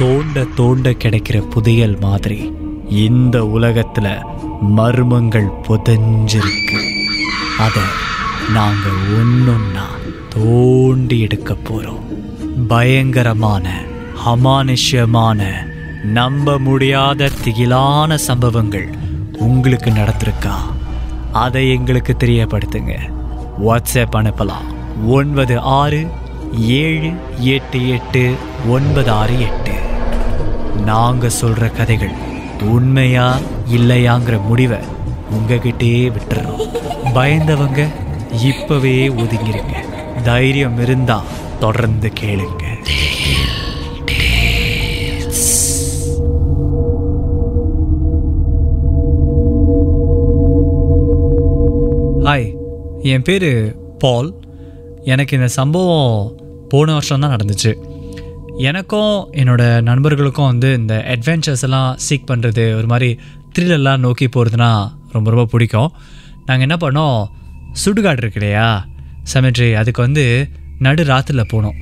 தோண்ட தோண்ட கிடைக்கிற புதையல் மாதிரி இந்த உலகத்துல மர்மங்கள் புதைஞ்சிருக்கு. அதை நாங்கள் ஒன்னொன்னா தோண்டி எடுக்க போறோம். பயங்கரமான அமானுஷ்யமான நம்ப முடியாத திகிலான சம்பவங்கள் உங்களுக்கு நடந்திருக்கா? அதை எங்களுக்கு தெரியப்படுத்துங்க. வாட்ஸ்அப் அனுப்பலாம். ஒன்பது ஆறு ஏழு எட்டு எட்டு ஒன்பது ஆறு எட்டு. நாங்கள் சொல்கிற கதைகள் உண்மையா இல்லையாங்கிற முடிவை உங்ககிட்டே விட்டுறோம். பயந்தவங்க இப்பவே ஒதுங்கிருங்க. தைரியம் இருந்தா தொடர்ந்து கேளுங்க. ஹாய் என் பேர் பால் எனக்கு இந்த சம்பவம் போன வருஷம் தான் நடந்துச்சு. எனக்கும் என்னோடய நண்பர்களுக்கும் வந்து இந்த அட்வென்ச்சர்ஸ் எல்லாம் சீக் பண்ணுறது ஒரு மாதிரி த்ரில்லெல்லாம் நோக்கி போகிறதுனா ரொம்ப ரொம்ப பிடிக்கும். நாங்கள் என்ன பண்ணோம்? சுடுகாடு இருக்கு இல்லையா? செமெட்ரி அதுக்கு வந்து நடு ராத்திரியில் போனோம்.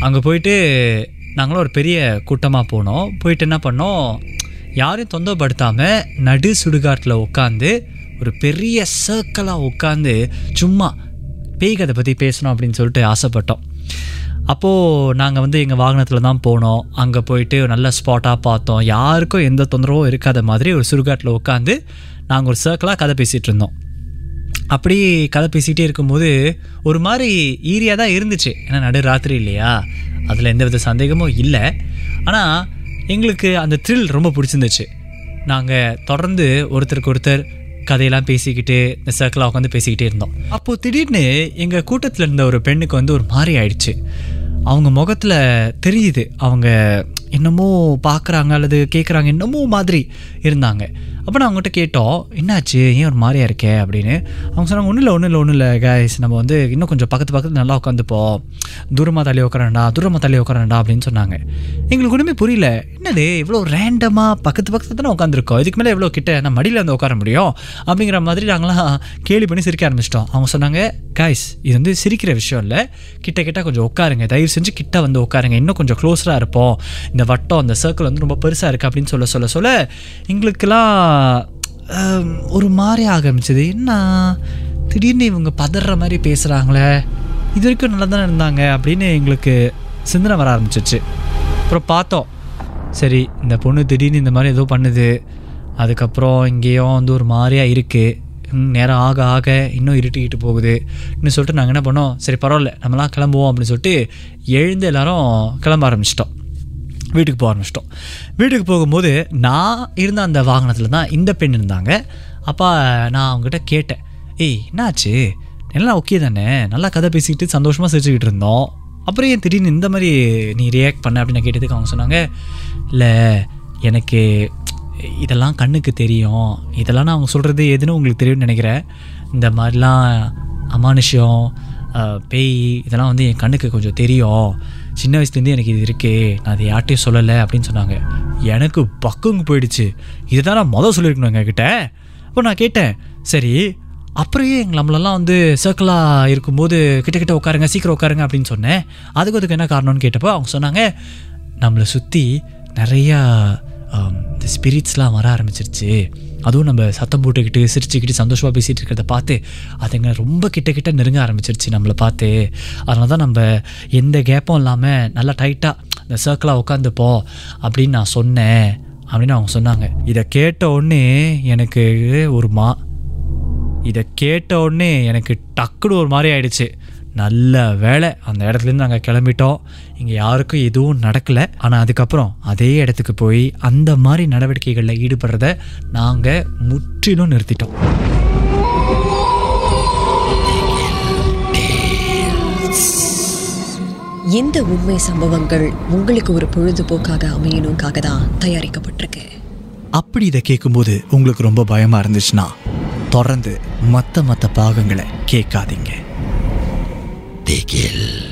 அங்கே போயிட்டு நாங்களும் ஒரு பெரிய கூட்டமாக போனோம். போயிட்டு என்ன பண்ணோம்? யாரையும் தொந்தரப்படுத்தாமல் நடு சுடுகாட்டில் உட்காந்து ஒரு பெரிய சர்க்கிளாக உட்காந்து சும்மா பேய் கதை பற்றி பேசணும் அப்படின்னு சொல்லிட்டு ஆசைப்பட்டோம். அப்போது நாங்கள் வந்து எங்கள் வாகனத்தில் தான் போனோம். அங்கே போயிட்டு நல்ல ஸ்பாட்டாக பார்த்தோம். யாருக்கும் எந்த தொந்தரவும் இருக்காத மாதிரி ஒரு சுடுகாட்டில் உட்காந்து நாங்கள் ஒரு சர்க்கிளாக கதை பேசிகிட்டு இருந்தோம். அப்படி கதை பேசிகிட்டே இருக்கும்போது ஒரு மாதிரி ஈரியாக தான் இருந்துச்சு. ஏன்னா நடு ராத்திரி இல்லையா? அதில் எந்த வித சந்தேகமும் இல்லை. ஆனால் எங்களுக்கு அந்த த்ரில் ரொம்ப பிடிச்சிருந்துச்சு. நாங்கள் தொடர்ந்து ஒருத்தருக்கு ஒருத்தர் கதையெல்லாம் பேசிக்கிட்டு இந்த சர்க்கிளாக உட்காந்து பேசிக்கிட்டே இருந்தோம். அப்போது திடீர்னு எங்கள் கூட்டத்தில் இருந்த ஒரு பெண்ணுக்கு வந்து ஒரு மாதிரி ஆயிடுச்சு. அவங்க முகத்தில் தெரியுது அவங்க என்னமோ பார்க்குறாங்க அல்லது கேட்குறாங்க என்னமோ மாதிரி இருந்தாங்க. அப்போ நான் அவங்ககிட்ட கேட்டோம் என்னாச்சு? ஏன் ஒரு மாதிரியா இருக்கே? அப்படின்னு. அவங்க சொன்னாங்க ஒன்றும் இல்லை ஒன்றும் இல்லை ஒன்றும் இல்லை கைஸ் நம்ம வந்து இன்னும் கொஞ்சம் பக்கத்து பக்கத்து நல்லா உட்காந்துப்போம். தூரமாக தள்ளி உட்காரண்டா தூரமாக தள்ளி உட்காரண்டா அப்படின்னு சொன்னாங்க. எங்களுக்கு ஒன்றுமே புரியல. என்னது? இவ்வளோ ரேண்டமாக பக்கத்து பக்கத்து தானே உட்காந்துருக்கோம்? இதுக்கு மேலே எவ்வளோ கிட்ட நான் மடியில் வந்து உட்கார முடியும்? அப்படிங்கிற மாதிரி நாங்களாம் கேலி பண்ணி சிரிக்க ஆரம்பிச்சிட்டோம். அவங்க சொன்னாங்க கைஸ் இது வந்து சிரிக்கிற விஷயம் இல்லை. கிட்ட கிட்ட கொஞ்சம் உட்காருங்க. தயவு செஞ்சு கிட்ட வந்து உட்காருங்க. இன்னும் கொஞ்சம் க்ளோஸராக இருப்போம். இந்த வட்டம் அந்த சர்க்கிள் வந்து ரொம்ப பெருசாக இருக்குது அப்படின்னு சொல்ல சொல்ல சொல்ல எங்களுக்கெல்லாம் ஒரு மாதிரி ஆரம்பிச்சது. என்ன? திடீர்னு இவங்க பதற மாதிரி பேசுகிறாங்களே இது வரைக்கும் நல்லா தானே இருந்தாங்க? அப்படின்னு எங்களுக்கு சிந்தனை வர ஆரம்பிச்சிச்சு. அப்புறம் பார்த்தோம். சரி இந்த பொண்ணு திடீர்னு இந்த மாதிரி ஏதோ பண்ணுது. அதுக்கப்புறம் இங்கேயும் வந்து ஒரு மாதிரியாக இருக்குது நேரம் ஆக ஆக இன்னும் இருட்டிக்கிட்டு போகுது. இன்னும் சொல்லிட்டு நாங்கள் என்ன பண்ணோம்? சரி பரவாயில்ல நம்மலாம் கிளம்புவோம் அப்படின்னு சொல்லிட்டு எழுந்து எல்லாரும் கிளம்ப ஆரம்பிச்சிட்டோம். வீட்டுக்கு போக ஆரம்பிச்சிட்டோம். வீட்டுக்கு போகும்போது நான் இருந்த அந்த வாகனத்தில் தான் இந்த பெண் இருந்தாங்க. அப்போ நான் அவங்ககிட்ட கேட்டேன். ஏய் என்னாச்சு? எல்லாம் ஓகே தானே? நல்லா கதை பேசிக்கிட்டு சந்தோஷமாக சிரிச்சுக்கிட்டு இருந்தோம். அப்புறம் ஏன் திடீர்னு இந்த மாதிரி நீ ரியாக்ட் பண்ண? அப்படின்னு கேட்டதுக்கு அவங்க சொன்னாங்க இல்லை எனக்கு இதெல்லாம் கண்ணுக்கு தெரியும். இதெல்லாம் நான் அவங்க சொல்கிறது எதுன்னு உங்களுக்கு தெரியும்னு நினைக்கிறேன். இந்த மாதிரிலாம் அமானுஷ்யம் பேய் இதெல்லாம் வந்து என் கண்ணுக்கு கொஞ்சம் தெரியும். சின்ன வயசுலேருந்து எனக்கு இது இருக்கே நான் அதை யார்ட்டையும் சொல்லலை அப்படின்னு சொன்னாங்க. எனக்கு பக்குங்க போயிடுச்சு. இதுதான் நான் மொதல் சொல்லியிருக்கணும் எங்ககிட்ட அப்போ நான் கேட்டேன் சரி அப்புறம் எங்கள் நம்மளெல்லாம் வந்து சர்க்கிளாக இருக்கும்போது கிட்ட கிட்ட உட்காருங்க சீக்கிரம் உட்காருங்க அப்படின்னு சொன்னேன். அதுக்கு அதுக்கு என்ன காரணம்னு கேட்டப்போ அவங்க சொன்னாங்க நம்மளை சுற்றி நிறையா இந்த ஸ்பிரிட்ஸ்லாம் வர ஆரம்பிச்சிருச்சு. அதுவும் நம்ம சத்தம் போட்டுக்கிட்டு சிரிச்சுக்கிட்டு சந்தோஷமாக பேசிகிட்டு இருக்கிறத பார்த்து அதுங்க ரொம்ப கிட்ட கிட்ட நெருங்க ஆரம்பிச்சிருச்சு நம்மளை பார்த்து. அதனால தான் நம்ம எந்த கேப்பும் இல்லாமல் நல்லா டைட்டாக இந்த சர்க்கிளாக உட்காந்துப்போம் அப்படின்னு நான் சொன்னேன் அப்படின்னு அவங்க சொன்னாங்க. இதை கேட்ட உடனே எனக்கு ஒரு மா இதை கேட்ட உடனே எனக்கு டக்குனு ஒரு மாதிரி ஆயிடுச்சு. நல்ல வேலை. அந்த இடத்துலேருந்து நாங்கள் கிளம்பிட்டோம். இங்கே யாருக்கும் எதுவும் நடக்கலை. ஆனால் அதுக்கப்புறம் அதே இடத்துக்கு போய் அந்த மாதிரி நடவடிக்கைகளில் ஈடுபடுறத நாங்கள் முற்றிலும் நிறுத்திட்டோம். எந்த உண்மை சம்பவங்கள் உங்களுக்கு ஒரு பொழுதுபோக்காக அமையணுக்காக தான் தயாரிக்கப்பட்டிருக்கு. அப்படி இதை கேட்கும்போது உங்களுக்கு ரொம்ப பயமாக இருந்துச்சுன்னா தொடர்ந்து மற்ற மற்ற பாகங்களை கேட்காதீங்க. பிஓஎஸ்பி